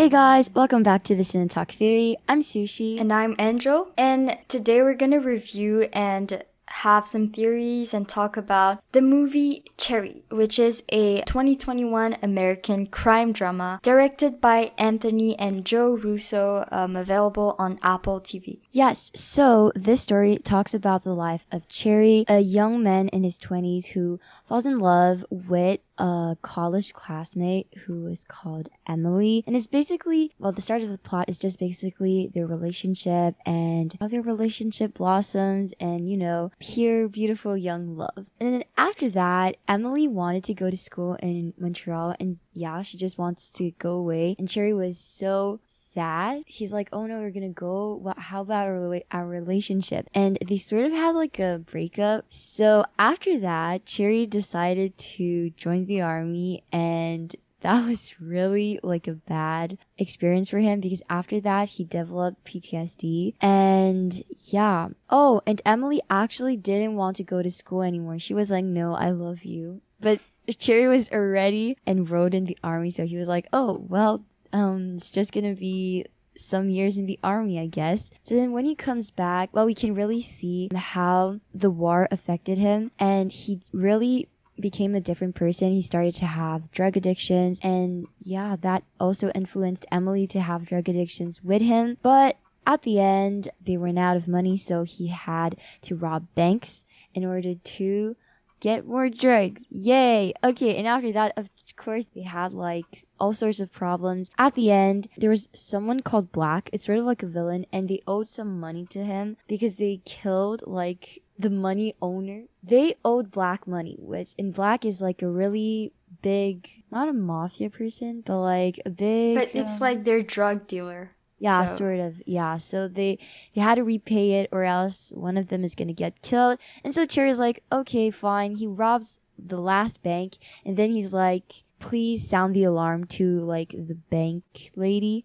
Hey guys, welcome back to the Cine Talk Theory. I'm Sushi. And I'm Angel. And today we're going to review and have some theories and talk about the movie Cherry, which is a 2021 American crime drama directed by Anthony and Joe Russo, um, available on Apple TV. Yes, so this story talks about the life of Cherry, a young man in his 20s who falls in love with a college classmate who is called Emily. And it's basically, well, the start of the plot is just basically their relationship and how their relationship blossoms and, you know, pure, beautiful young love. And then after that, Emily wanted to go to school in Montreal and yeah, she just wants to go away. And Cherry was so sad. He's like, oh no, we're gonna go. What, how about our, our relationship? And they sort of had like a breakup. So after that, Cherry decided to join the army and that was really like a bad experience for him because after that he developed PTSD and yeah. Oh, and Emily actually didn't want to go to school anymore. She was like, "No, I love you." But Cherry was already enrolled in the army, so he was like, "Oh, well, um, it's just gonna be some years in the army, I guess." So then, when he comes back, well, we can really see how the war affected him, and he really became a different person. He started to have drug addictions, and yeah, that also influenced Emily to have drug addictions with him. But at the end, they ran out of money, so he had to rob banks in order to get more drugs. Yay! Okay, and after that, of course, they had like all sorts of problems. At the end, there was someone called Black. It's sort of like a villain, and they owed some money to him because they killed like the money owner. They owed Black money, which in Black is like a really big, not a mafia person, but like a big. But it's um, like their drug dealer. Yeah, so. sort of. Yeah. So they they had to repay it or else one of them is gonna get killed. And so Cherry's like, okay, fine. He robs the last bank and then he's like, please sound the alarm to like the bank lady.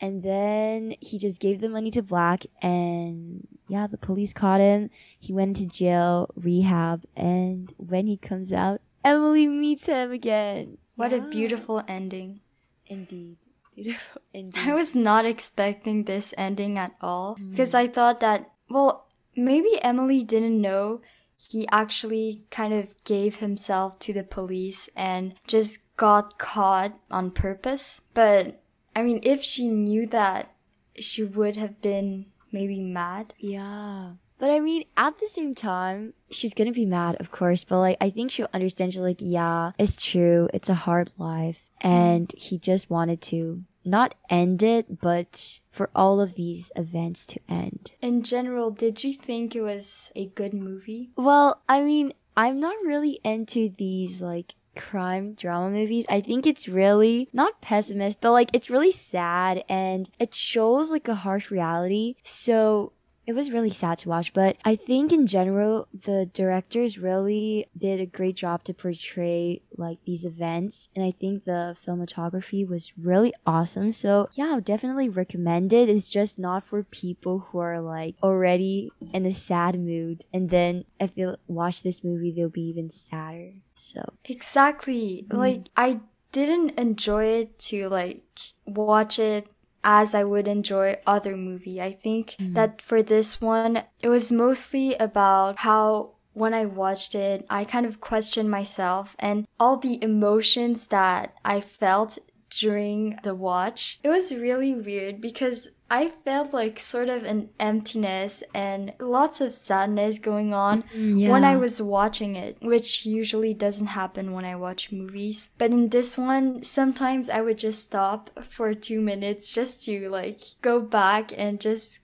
And then he just gave the money to Black and yeah, the police caught him. He went into jail, rehab, and when he comes out, Emily meets him again. What yeah. a beautiful ending. Indeed beautiful ending. I was not expecting this ending at all mm. because I thought that, well, maybe Emily didn't know he actually kind of gave himself to the police and just got caught on purpose. But I mean, if she knew that, she would have been maybe mad. Yeah. But I mean, at the same time, she's gonna be mad, of course, but like, I think she'll understand. She's like, yeah, it's true. It's a hard life Mm. and he just wanted to not end it, but for all of these events to end. In general, did you think it was a good movie? Well, I mean, I'm not really into these like crime drama movies. I think it's really not pessimist, but like it's really sad and it shows like a harsh reality. So it was really sad to watch, but I think in general, the directors really did a great job to portray like these events. And I think the filmography was really awesome. So yeah, definitely recommend it. It's just not for people who are like already in a sad mood. And then if they watch this movie, they'll be even sadder. So exactly. Mm. Like I didn't enjoy it to like watch it as I would enjoy other movie. I think mm-hmm. that for this one, it was mostly about how when I watched it, I kind of questioned myself and all the emotions that I felt during the watch. It was really weird because I felt like sort of an emptiness and lots of sadness going on mm, yeah. when I was watching it, which usually doesn't happen when I watch movies. But in this one, sometimes I would just stop for two minutes just to like go back and just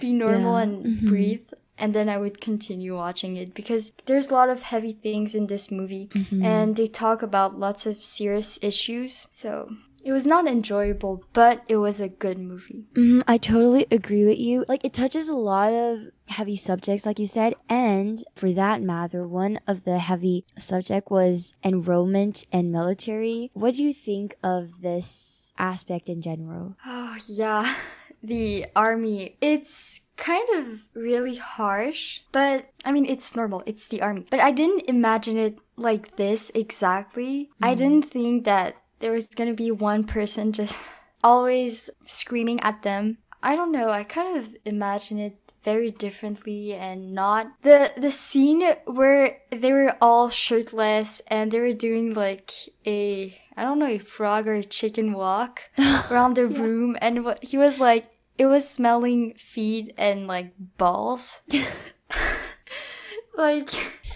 be normal yeah. and mm-hmm. breathe and then I would continue watching it because there's a lot of heavy things in this movie mm-hmm. and they talk about lots of serious issues. So it was not enjoyable, but it was a good movie. Mm-hmm, I totally agree with you. Like, it touches a lot of heavy subjects, like you said. And for that matter, one of the heavy subject was enrollment and military. What do you think of this aspect in general? Oh, yeah. The army. It's kind of really harsh, but I mean, it's normal. It's the army. But I didn't imagine it like this exactly. Mm. I didn't think that there was gonna be one person just always screaming at them. I don't know, I kind of imagine it very differently and not the the scene where they were all shirtless and they were doing like a I don't know a frog or a chicken walk around the yeah. room and what he was like it was smelling feet and like balls like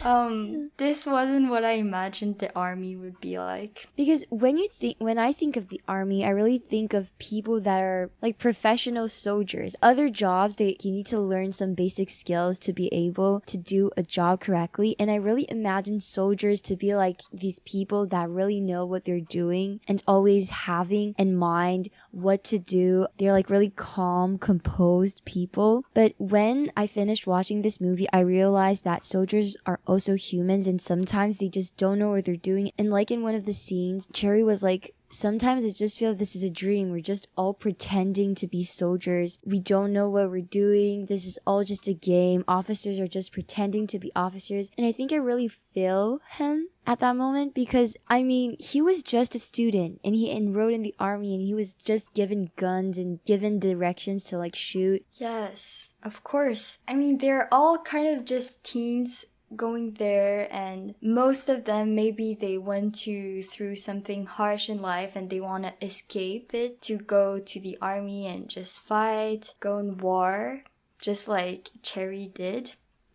um this wasn't what i imagined the army would be like. Because when you think when i think of the army i really think of people that are like professional soldiers. Other jobs that you need to learn some basic skills to be able to do a job correctly. And i really imagine soldiers to be like these people that really know what they're doing and always having in mind what to do. They're like really calm composed people. But when i finished watching this movie i realized that soldiers are also humans and sometimes they just don't know what they're doing. And like in one of the scenes, Cherry was like, sometimes I just feel this is a dream. We're just all pretending to be soldiers. We don't know what we're doing. This is all just a game. Officers are just pretending to be officers. And I think I really feel him at that moment because I mean, he was just a student and he enrolled in the army and he was just given guns and given directions to like shoot. Yes, of course. I mean, they're all kind of just teens going there and most of them maybe they went to through something harsh in life and they want to escape it to go to the army and just fight go in war just like cherry did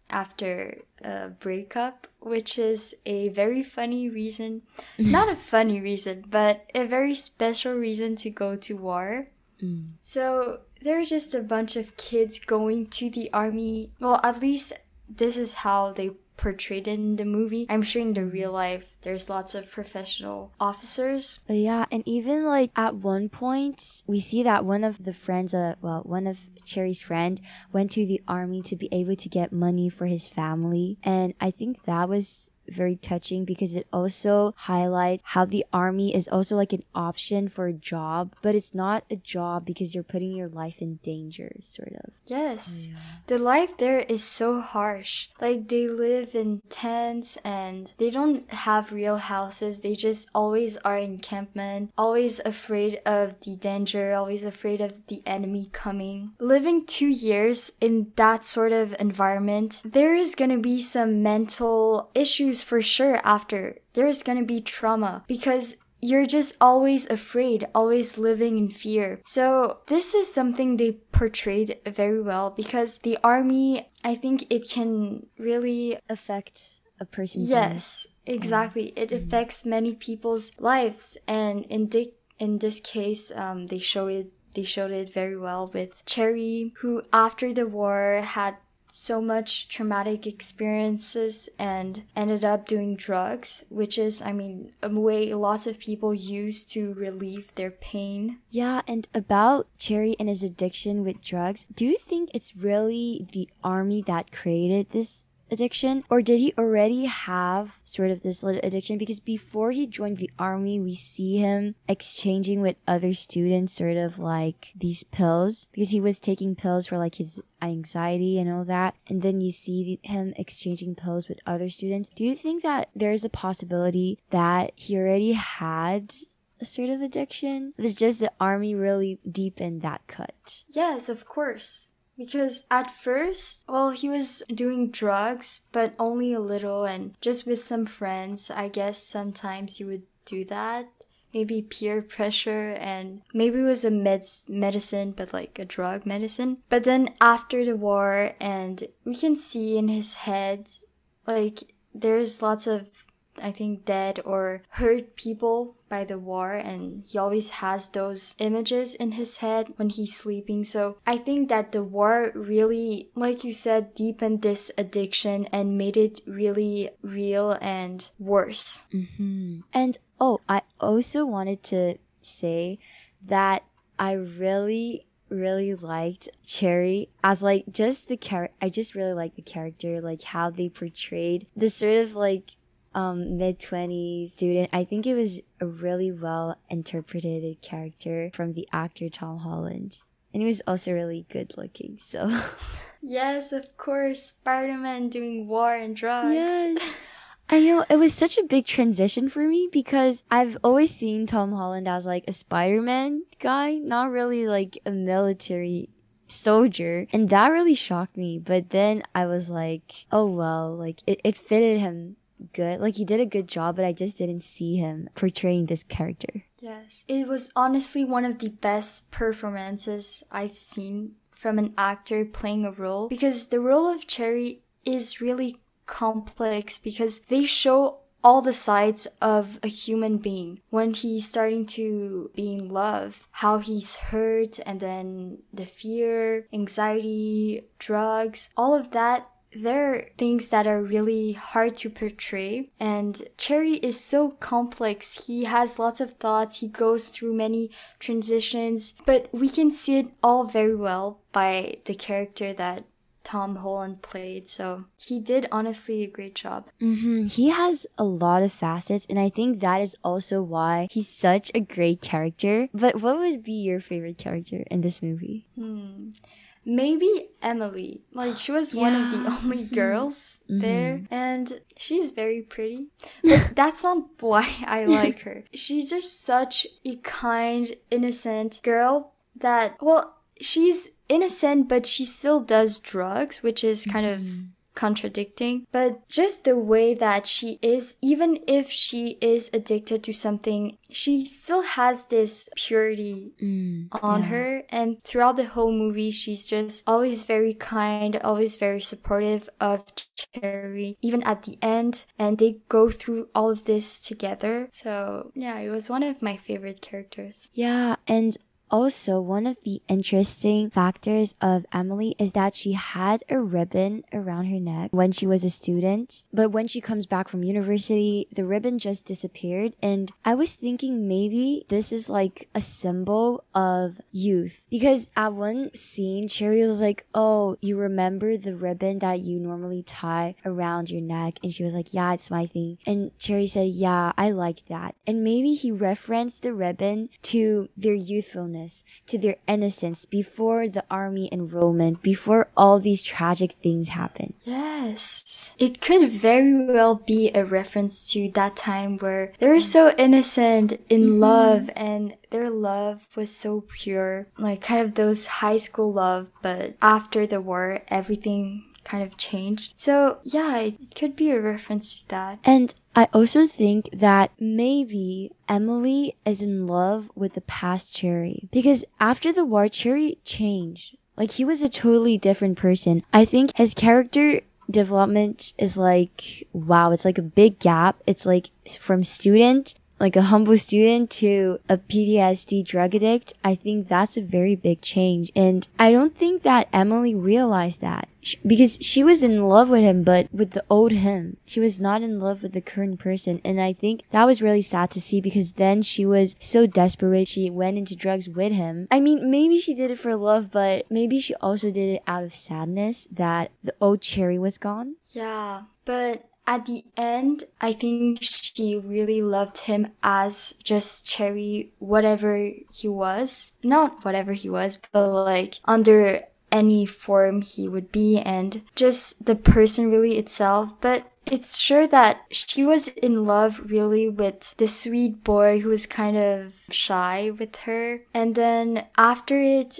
after a breakup which is a very funny reason not a funny reason but a very special reason to go to war mm. so there are just a bunch of kids going to the army well at least this is how they portrayed it in the movie. I'm sure in the real life, there's lots of professional officers. Yeah, and even like at one point, we see that one of the friends, uh, well, one of Cherry's friend went to the army to be able to get money for his family. And I think that was very touching because it also highlights how the army is also like an option for a job, but it's not a job because you're putting your life in danger, sort of. Yes. Yeah. The life there is so harsh. Like they live in tents and they don't have real houses. They just always are in encampment, always afraid of the danger, always afraid of the enemy coming. Living two years in that sort of environment, there is gonna be some mental issues for sure after. There's gonna be trauma because you're just always afraid, always living in fear. So, this is something they portrayed very well because the army, I think it can really affect a person's Yes, exactly. It mm-hmm. affects many people's lives and in di- in this case, um, they show it they showed it very well with Cherry, who after the war had so much traumatic experiences and ended up doing drugs, which is, I mean, a way lots of people use to relieve their pain. Yeah, and about Cherry and his addiction with drugs, do you think it's really the army that created this addiction or did he already have sort of this little addiction? Because before he joined the army we see him exchanging with other students sort of like these pills because he was taking pills for like his anxiety and all that. And then you see him exchanging pills with other students. Do you think that there's a possibility that he already had a sort of addiction? It's just the army really deepened that cut. Yes of course because at first, well, he was doing drugs, but only a little and just with some friends. I guess sometimes you would do that. Maybe peer pressure and maybe it was a med- medicine, but like a drug medicine. But then after the war, and we can see in his head, like, there's lots of I think, dead or hurt people by the war, and he always has those images in his head when he's sleeping. So I think that the war really, like you said, deepened this addiction and made it really real and worse. Mm-hmm. And oh, I also wanted to say that I really really liked Cherry as like just the character. I just really like the character, like how they portrayed the sort of like um, mid 20s student. I think it was a really well interpreted character from the actor Tom Holland. And he was also really good looking, so. yes, of course. Spider Man doing war and drugs. Yes. I know it was such a big transition for me because I've always seen Tom Holland as like a Spider-Man guy, not really like a military soldier. And that really shocked me. But then I was like, oh well, like it, it fitted him good. Like he did a good job, but I just didn't see him portraying this character. Yes. It was honestly one of the best performances I've seen from an actor playing a role because the role of Cherry is really complex because they show all the sides of a human being when he's starting to be in love how he's hurt and then the fear anxiety drugs all of that there are things that are really hard to portray and cherry is so complex he has lots of thoughts he goes through many transitions but we can see it all very well by the character that Tom Holland played. So he did honestly a great job. Mm-hmm. He has a lot of facets, and I think that is also why he's such a great character. But what would be your favorite character in this movie? Hmm. Maybe Emily. Like she was yeah. one of the only girls mm-hmm. there and she's very pretty. But that's not why I like her. She's just such a kind, innocent girl that well, she's innocent, but she still does drugs, which is kind of mm-hmm. Contradicting. But just the way that she is, even if she is addicted to something, she still has this purity mm, on yeah. her. And throughout the whole movie, she's just always very kind, always very supportive of Cherry, even at the end. And they go through all of this together. So yeah, it was one of my favorite characters. Yeah. And also, one of the interesting factors of Emily is that she had a ribbon around her neck when she was a student, but when she comes back from university, the ribbon just disappeared. And I was thinking maybe this is like a symbol of youth because at one scene, Cherry was like, Oh, you remember the ribbon that you normally tie around your neck? And she was like, Yeah, it's my thing. And Cherry said, Yeah, I like that. And maybe he referenced the ribbon to their youthfulness to their innocence before the army enrollment, before all these tragic things happen. Yes. It could very well be a reference to that time where they were so innocent in mm-hmm. love and their love was so pure. Like kind of those high school love, but after the war, everything kind of changed. So yeah, it could be a reference to that. And I also think that maybe Emily is in love with the past Cherry because after the war, Cherry changed. Like he was a totally different person. I think his character development is like, wow, it's like a big gap. It's like from student like a humble student to a PTSD drug addict, I think that's a very big change. And I don't think that Emily realized that because she was in love with him, but with the old him. She was not in love with the current person. And I think that was really sad to see because then she was so desperate. She went into drugs with him. I mean, maybe she did it for love, but maybe she also did it out of sadness that the old Cherry was gone. Yeah. But at the end, I think she really loved him as just Cherry, whatever he was. Not whatever he was, but like under any form he would be and just the person really itself. But it's sure that she was in love really with the sweet boy who was kind of shy with her. And then after it,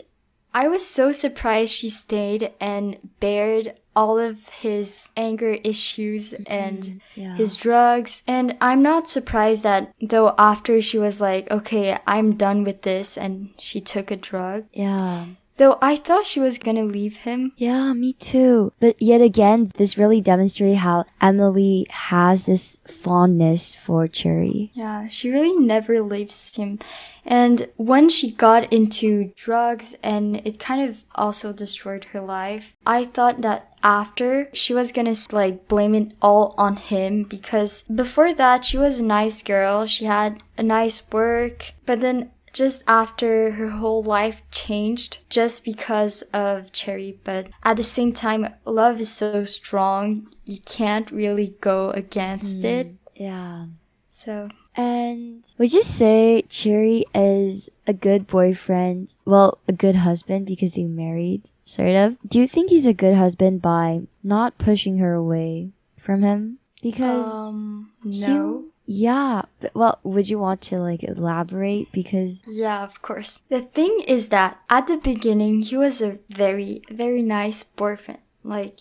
I was so surprised she stayed and bared all of his anger issues and mm-hmm. yeah. his drugs. And I'm not surprised that though after she was like, okay, I'm done with this and she took a drug. Yeah. Though I thought she was gonna leave him. Yeah, me too. But yet again, this really demonstrates how Emily has this fondness for Cherry. Yeah, she really never leaves him. And when she got into drugs and it kind of also destroyed her life, I thought that after she was gonna like blame it all on him because before that she was a nice girl, she had a nice work, but then just after her whole life changed just because of Cherry. But at the same time, love is so strong, you can't really go against mm, it. Yeah. So. And would you say Cherry is a good boyfriend? Well, a good husband because he married, sort of. Do you think he's a good husband by not pushing her away from him? Because um, no. Yeah. But, well, would you want to like elaborate? Because yeah, of course. The thing is that at the beginning, he was a very, very nice boyfriend. Like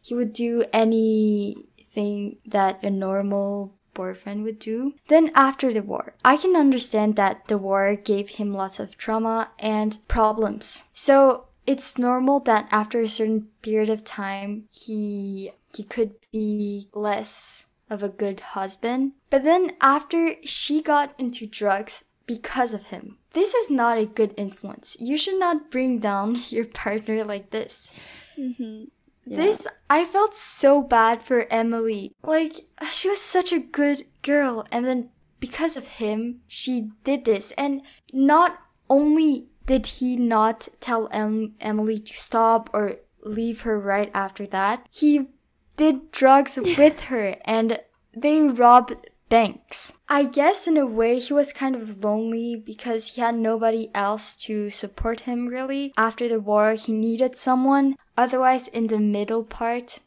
he would do anything that a normal boyfriend would do. Then after the war, I can understand that the war gave him lots of trauma and problems. So it's normal that after a certain period of time, he he could be less of a good husband. But then after she got into drugs because of him. This is not a good influence. You should not bring down your partner like this. mm-hmm. yeah. this, I felt so bad for Emily. Like, she was such a good girl, and then because of him, she did this. And not only did he not tell em- Emily to stop or leave her right after that, he did drugs with her and they robbed banks. I guess in a way he was kind of lonely because he had nobody else to support him really. After the war, he needed someone. Otherwise, in the middle part,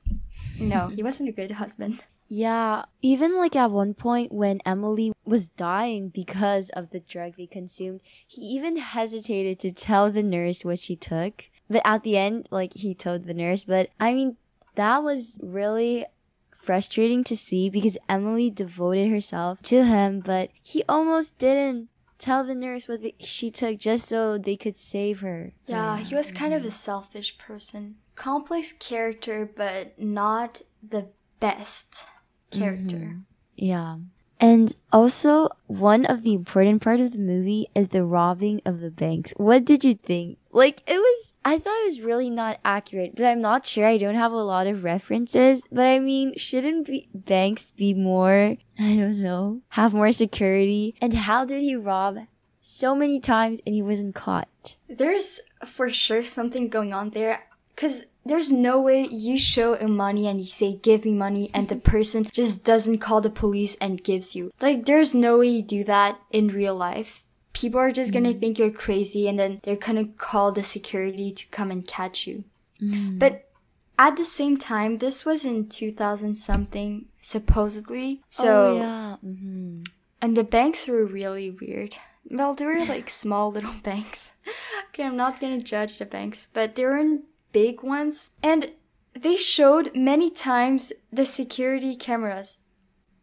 no, he wasn't a good husband. Yeah, even like at one point when Emily was dying because of the drug they consumed, he even hesitated to tell the nurse what she took. But at the end, like he told the nurse, but I mean, that was really frustrating to see because Emily devoted herself to him, but he almost didn't tell the nurse what she took just so they could save her. Yeah, he was kind of a selfish person. Complex character, but not the best character. Mm-hmm. Yeah. And also, one of the important part of the movie is the robbing of the banks. What did you think? Like, it was, I thought it was really not accurate, but I'm not sure. I don't have a lot of references. But I mean, shouldn't be, banks be more, I don't know, have more security? And how did he rob so many times and he wasn't caught? There's for sure something going on there. Cause there's no way you show him money and you say give me money and the person just doesn't call the police and gives you like there's no way you do that in real life people are just gonna mm. think you're crazy and then they're gonna call the security to come and catch you mm. but at the same time this was in 2000 something supposedly so oh, yeah mm-hmm. and the banks were really weird well they were like small little banks okay i'm not gonna judge the banks but they were big ones. And they showed many times the security cameras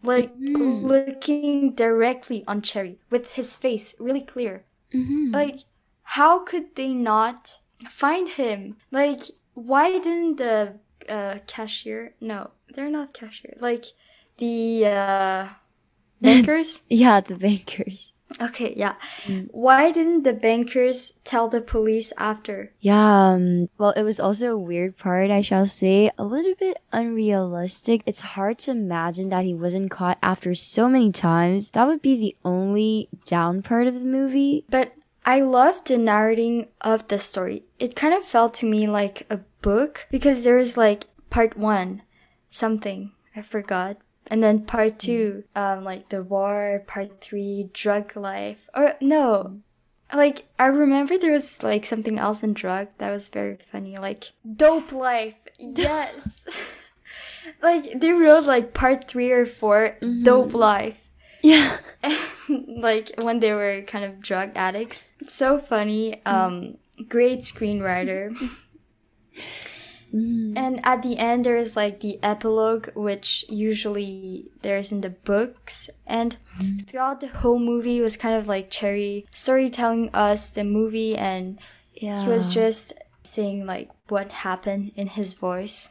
like mm. looking directly on Cherry with his face really clear. Mm-hmm. Like, how could they not find him? Like, why didn't the uh, cashier? No, they're not cashier. Like, the uh, bankers? yeah, the bankers. Okay, yeah. Mm. Why didn't the bankers tell the police after? Yeah, um, well, it was also a weird part, I shall say. A little bit unrealistic. It's hard to imagine that he wasn't caught after so many times. That would be the only down part of the movie. But I loved the narrating of the story. It kind of felt to me like a book because there's like part one, something. I forgot and then part two, um, like the war. Part three, drug life. Or no, like I remember there was like something else in drug that was very funny, like dope life. Yes, like they wrote like part three or 4 mm-hmm. dope life. Yeah, like when they were kind of drug addicts. So funny. Um, great screenwriter. Mm. And at the end, there is like the epilogue, which usually there's in the books. And mm. throughout the whole movie was kind of like Cherry storytelling us the movie, and yeah. he was just saying like what happened in his voice.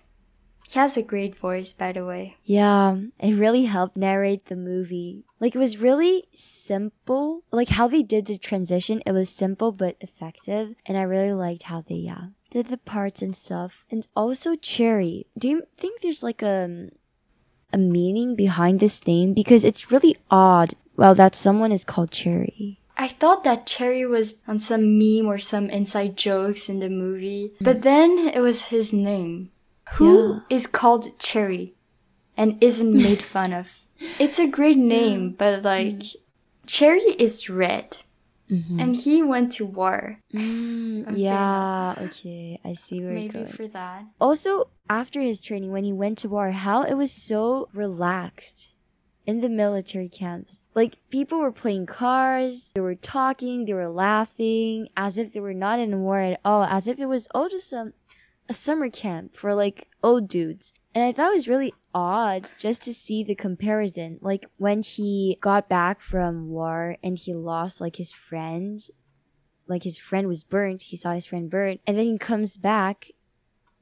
He has a great voice, by the way. Yeah, it really helped narrate the movie. Like, it was really simple. Like, how they did the transition, it was simple but effective. And I really liked how they, yeah, did the parts and stuff. And also Cherry. Do you think there's like a a meaning behind this name? Because it's really odd. Well, that someone is called Cherry. I thought that Cherry was on some meme or some inside jokes in the movie, but then it was his name. Who yeah. is called Cherry and isn't made fun of? It's a great name, yeah. but like, mm. Cherry is red. Mhm. and he went to war. Mm, Okay. yeah, okay. I see where Maybe you're going. for that. also, after his training, when he went to war, how it was so relaxed in the military camps. Like, people were playing cards, they were talking, they were laughing, as if they were not in war at all, as if it was all just a, a summer camp for like old dudes. And I thought it was really odd just to see the comparison. Like, when he got back from war and he lost like his friend, like his friend was burnt, he saw his friend burnt, and then he comes back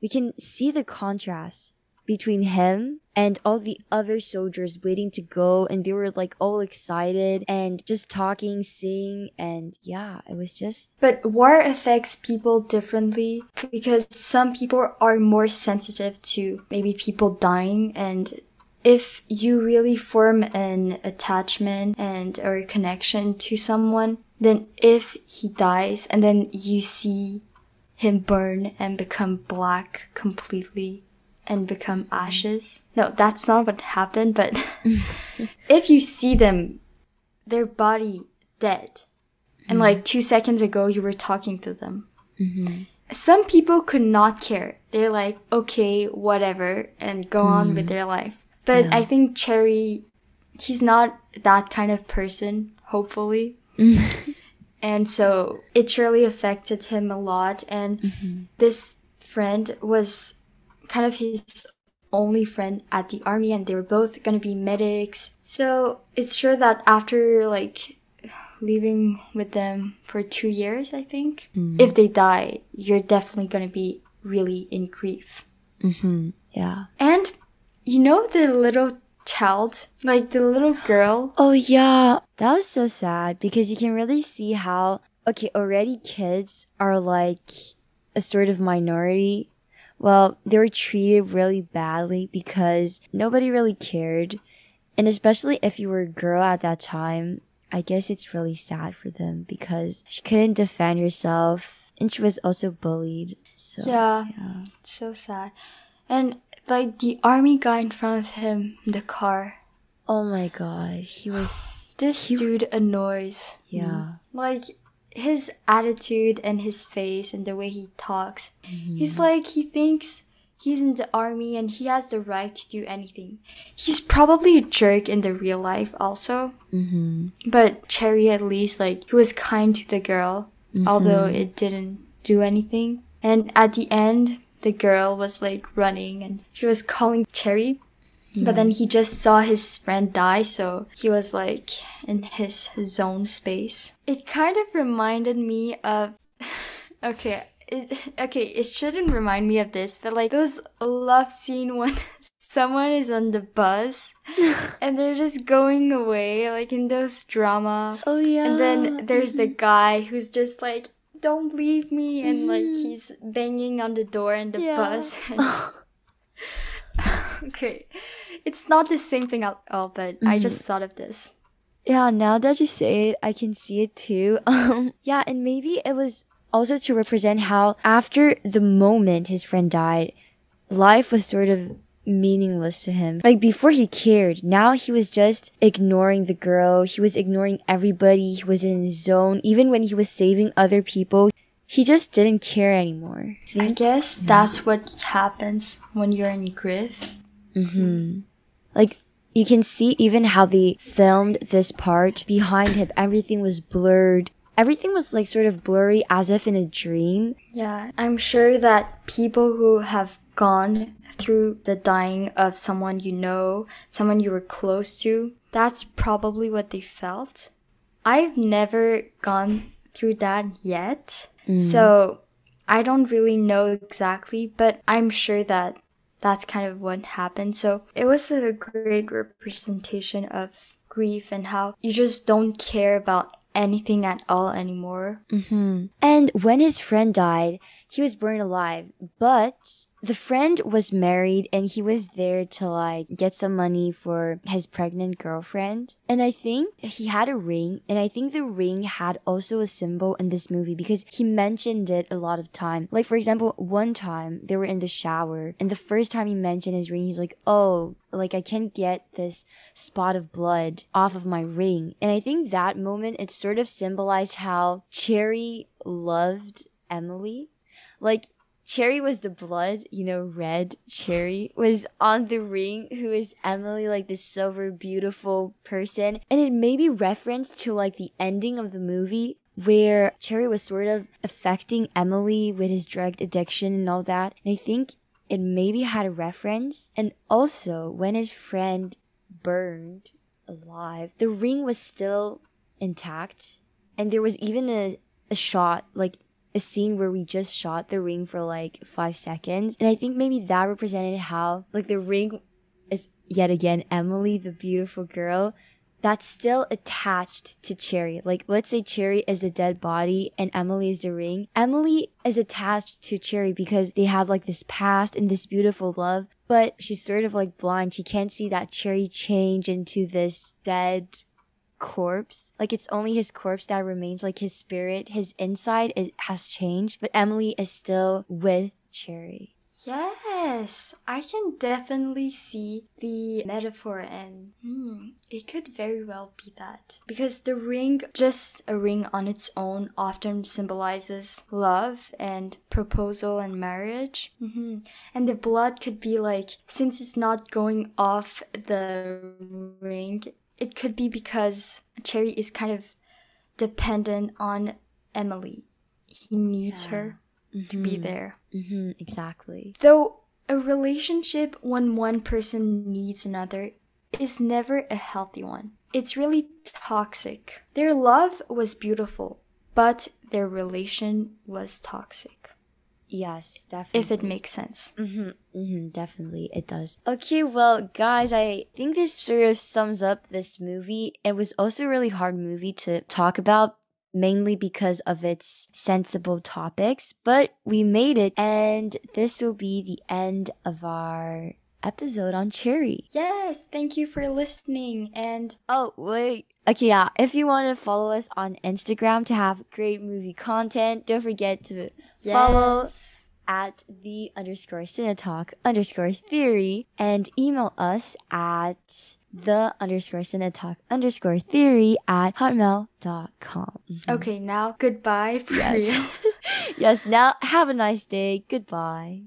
we can see the contrast between him and all the other soldiers waiting to go and they were like all excited and just talking sing and yeah it was just But war affects people differently because some people are more sensitive to maybe people dying and if you really form an attachment and or a connection to someone, then if he dies and then you see him burn and become black completely and become mm-hmm. ashes. No, that's not what happened, but if you see them, their body dead, and like mm-hmm. two seconds ago you were talking to them. Mm-hmm. Some people could not care. They're like, okay, whatever, and go on with their life. But Yeah. I think Cherry, he's not that kind of person, hopefully. and so it surely affected him a lot. And this friend was kind of his only friend at the army and they were both going to be medics. So it's sure that after like living with them for two years, I think, if they die, you're definitely going to be really in grief. mm-hmm. yeah And you know the little child, like the little girl. oh yeah that was so sad because you can really see how okay already kids are like a sort of minority well they were treated really badly because nobody really cared and especially if you were a girl at that time i guess it's really sad for them because she couldn't defend herself and she was also bullied so Yeah, yeah. so sad. And like the army guy in front of him in the car. oh my god he was This He- dude annoys. me. Yeah. Like his attitude and his face and the way he talks. Mm-hmm. He's like he thinks he's in the army and he has the right to do anything. He's probably a jerk in the real life also. mm-hmm. But Cherry at least like he was kind to the girl, although Mm-hmm. it didn't do anything. And at the end, the girl was like running and she was calling Cherry. But then he just saw his friend die, so he was like in his zone space. It kind of reminded me of okay, it, okay, it shouldn't remind me of this, but like those love scene when someone is on the bus and they're just going away, like in those drama. oh yeah And then there's the mm-hmm. guy who's just like, "Don't leave me," and like mm-hmm. he's banging on the door in the Yeah. bus. And oh. okay, it's not the same thing at all, but I just thought of this. Yeah, now that you say it, I can see it too. Um, yeah, and maybe it was also to represent how after the moment his friend died, life was sort of meaningless to him. Like before he cared, now he was just ignoring the girl. He was ignoring everybody. He was in his zone. Even when he was saving other people, he just didn't care anymore. I guess that's what happens when you're in grief. Mm-hmm. Like you can see even how they filmed this part behind him. Everything was blurred. Everything was like sort of blurry as if in a dream. Yeah, I'm sure that people who have gone through the dying of someone you know, someone you were close to, that's probably what they felt. I've never gone through that yet. So I don't really know exactly, but I'm sure that that's kind of what happened. So it was a great representation of grief and how you just don't care about anything at all anymore. Mm-hmm. And when his friend died, he was burned alive. But the friend was married and he was there to like get some money for his pregnant girlfriend. And I think he had a ring and I think the ring had also a symbol in this movie because he mentioned it a lot of time. Like for example, one time they were in the shower and the first time he mentioned his ring, he's like, "Oh, like I can't get this spot of blood off of my ring." And I think that moment it sort of symbolized how Cherry loved Emily. Like Cherry was the blood, you know, red cherry was on the ring, who is Emily, like this silver, beautiful person. And it may be reference to like the ending of the movie where Cherry was sort of affecting Emily with his drug addiction and all that. And I think it maybe had a reference. And also, when his friend burned alive, the ring was still intact. And there was even a, a shot, like a scene where we just shot the ring for like five seconds. And I think maybe that represented how, like, the ring is yet again Emily, the beautiful girl, that's still attached to Cherry. Like, let's say Cherry is the dead body and Emily is the ring. Emily is attached to Cherry because they have like this past and this beautiful love, but she's sort of like blind. She can't see that Cherry change into this dead corpse. Like it's only his corpse that remains, like his spirit, his inside has changed, but Emily is still with Cherry. Yes, I can definitely see the metaphor, and hmm, it could very well be that. Because the ring, just a ring on its own, often symbolizes love and proposal and marriage. Mm-hmm. And the blood could be like, since it's not going off the ring, it could be because Cherry is kind of dependent on Emily. He needs yeah. her mm-hmm. to be mm-hmm. there. Mm-hmm, exactly. Though a relationship when one person needs another is never a healthy one. It's really toxic. Their love was beautiful, but their relation was toxic. Yes, definitely. If it makes sense. Mm-hmm, mm-hmm, definitely, it does. Okay, well, guys, I think this sort of sums up this movie. It was also a really hard movie to talk about, mainly because of its sensible topics, but we made it, and this will be the end of our episode on Cherry. Yes, thank you for listening. And oh, wait. Okay, yeah. If you want to follow us on Instagram to have great movie content, don't forget to yes. follow at the underscore cinetalk underscore theory and email us at the underscore cinetalk underscore theory at hotmail.com. Mm-hmm. Okay, now goodbye for yes. yes, now have a nice day. Goodbye.